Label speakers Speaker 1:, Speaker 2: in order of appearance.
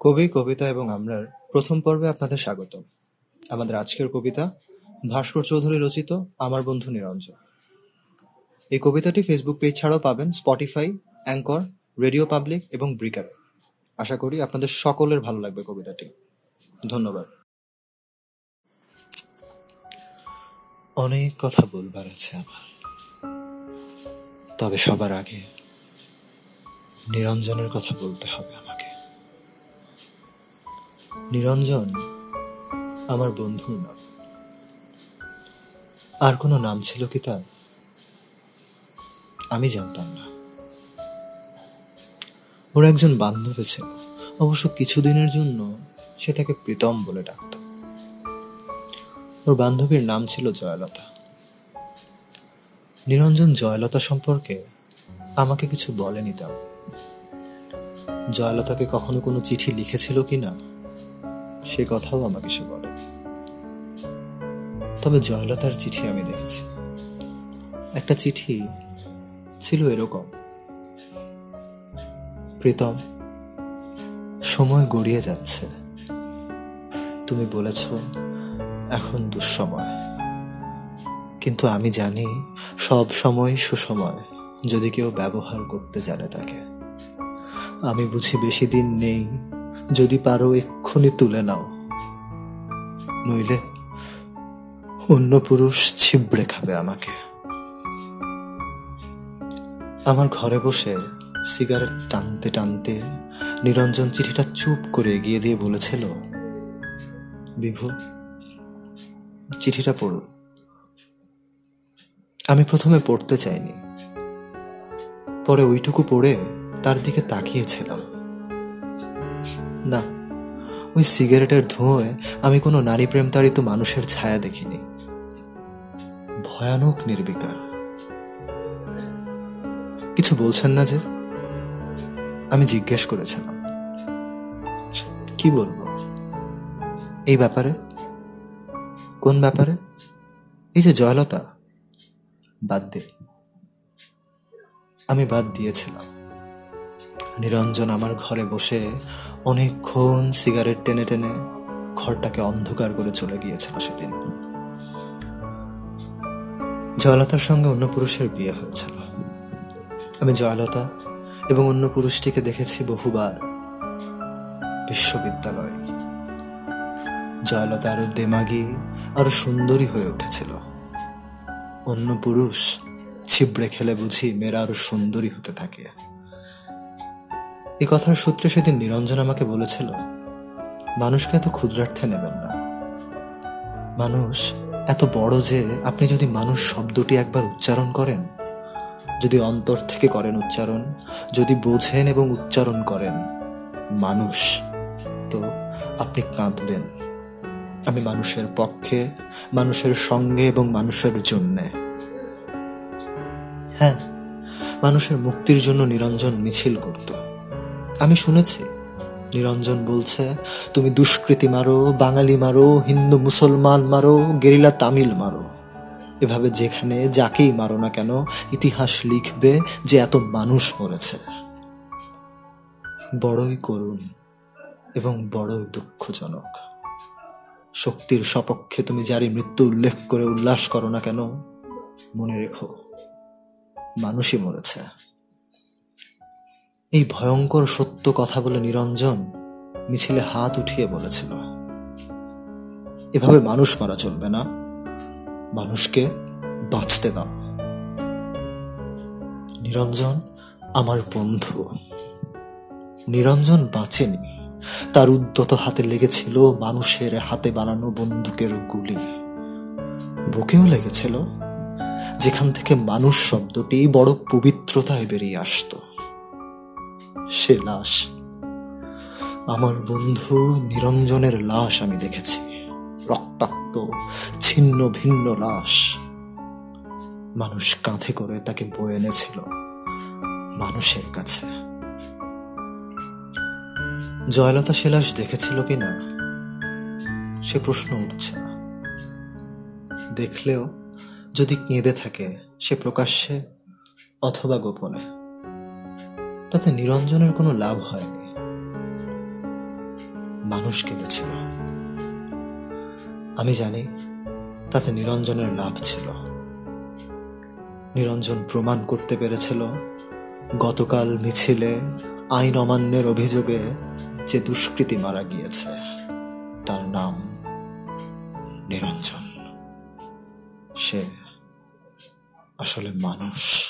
Speaker 1: কবি, কবিতা এবং আমরার প্রথম পর্বে আপনাদের স্বাগতম। আমাদের আজকের কবিতা ভাস্কর চৌধুরী রচিত আমার বন্ধু নিরঞ্জন। এই কবিতাটি ফেসবুক পেজ ছাড়াও পাবেন স্পটিফাই, অ্যাঙ্কর, রেডিও পাবলিক এবং ব্রিকারে। আশা করি আপনাদের সকলের ভালো লাগবে কবিতাটি। ধন্যবাদ। অনেক কথা বলবার আছে আমার তবে সবার আগে নিরঞ্জনের কথা বলতে হবে আমাকে নিরঞ্জন, আমার বন্ধুর নাম। আর কোনো নাম ছিল কি তার? আমি জানতাম না। ওর একজন বান্ধব ছিল। অবশ্য কিছুদিনের জন্য সে তাকে প্রীতম বলে ডাকত। ওর বান্ধবীর নাম ছিল জয়লতা। নিরঞ্জন জয়লতা সম্পর্কে আমাকে কিছু বলেনি তাও জয়লতাকে কখনো কোনো চিঠি লিখেছিল কিনা সে কথাও আমাকে সে বলে। তবে জয়লতার চিঠি আমি দেখেছি। একটা চিঠি ছিল এরকম। প্রীতম, সময় গড়িয়ে যাচ্ছে। তুমি বলেছ, এখন দুঃসময়। কিন্তু আমি জানি, সব সময় সুসময়, যদি কেউ ব্যবহার করতে জানে তাকে। আমি বুঝি বেশি দিন নেই যদি পারো এক্ষুনি তুলে নাও। নইলে অন্য পুরুষ ছিবড়ে খাবে আমাকে। আমার ঘরে বসে সিগারেট টানতে টানতে নিরঞ্জন চিঠিটা চুপ করে এগিয়ে দিয়ে বলেছিল, বিভু, চিঠিটা পড়ুন আমি প্রথমে পড়তে চাইনি। পরে ওইটুকু পড়ে তার দিকে তাকিয়েছিলাম। না, ওই সিগারেটের ধোঁয়ায় আমি কোনো নারী প্রেমতাড়িত মানুষের ছায়া দেখিনি। ভয়ানক নির্বিকার। কিছু বলছেন না যে? আমি জিজ্ঞেস করেছিলাম। কি বলব? এই ব্যাপারে? কোন ব্যাপারে? এই যে জয়লতা, বাদ দে। আমি বাদ দিয়েছিলাম। নিরঞ্জন আমার ঘরে বসে অনেকক্ষণ সিগারেট টেনে টেনে ঘরটাকে অন্ধকার করে চলে গিয়েছিল সেদিন। জয়লতার সঙ্গে অন্য পুরুষের বিয়ে হয়েছিল। আমি জয়লতা এবং অন্য পুরুষটিকে দেখেছি বহুবার বিশ্ববিদ্যালয়ে। জয়লতা আরও দেমাগি আরও সুন্দরী হয়ে উঠেছিল। অন্য পুরুষ ছিবড়ে খেলে বুঝি মেয়েরা আরও সুন্দরী হতে থাকে। এই কথার সূত্রে সেদিন নিরঞ্জন আমাকে বলেছিল, মানুষকে এত ক্ষুদ্রার্থে নেবেন না। মানুষ এত বড় যে আপনি যদি মানুষ শব্দটি একবার উচ্চারণ করেন, যদি অন্তর থেকে করেন উচ্চারণ, যদি বোঝেন এবং উচ্চারণ করেন, মানুষ, তো আপনি কাঁদবেন। আমি মানুষের পক্ষে, মানুষের সঙ্গে এবং মানুষের জন্যে। হ্যাঁ মানুষের মুক্তির জন্য নিরঞ্জন মিছিল করত। আমি শুনেছি। নিরঞ্জন বলছে, তুমি দুষ্কৃতি মারো, বাঙালি মারো, হিন্দু মুসলমান মারো, গেরিলা তামিল মারো। এভাবে যেখানে যাকেই মারো না কেন, ইতিহাস লিখবে যে এত মানুষ মরেছে। বড়ই করুণ এবং বড়ই দুঃখজনক। শক্তির সপক্ষে তুমি যারই মৃত্যু উল্লেখ করে উল্লাস করো না কেন, মনে রেখো, মানুষই মরেছে। এই ভয়ঙ্কর সত্য কথা বলে নিরঞ্জন মিছিলে হাত উঠিয়ে বলেছিল, এভাবে মানুষ মারা চলবে না। মানুষকে বাঁচতে দাও। নিরঞ্জন আমার বন্ধু। নিরঞ্জন বাঁচেনি। তার উদ্যত হাতে লেগেছিল মানুষের হাতে বানানো বন্দুকের গুলি। বুকেও লেগেছিল। যেখান থেকে মানুষ শব্দটি বড় পবিত্রতায় বেরিয়ে আসত। সে লাশ। আমার বন্ধু নিরঞ্জনের লাশ আমি দেখেছি। রক্তাক্ত, ছিন্ন, ভিন্ন লাশ। মানুষ কাঁধে করে তাকে বয়ে এনেছিল মানুষের কাছে। জয়লতা সে লাশ দেখেছিল কিনা, সে প্রশ্ন উঠছে না। দেখলেও যদি কেঁদে থাকে, সে প্রকাশ্যে অথবা গোপনে। তাতে নিরঞ্জনের কোনো লাভ হয়নি। মানুষ কিনেছিল আমি জানি তাতে নিরঞ্জনের লাভ ছিল। নিরঞ্জন প্রমাণ করতে পেরেছিল, গতকাল মিছিলে আইন অমান্যের অভিযোগে যে দুষ্কৃতী মারা গিয়েছে, তার নাম নিরঞ্জন। সে আসলে মানুষ।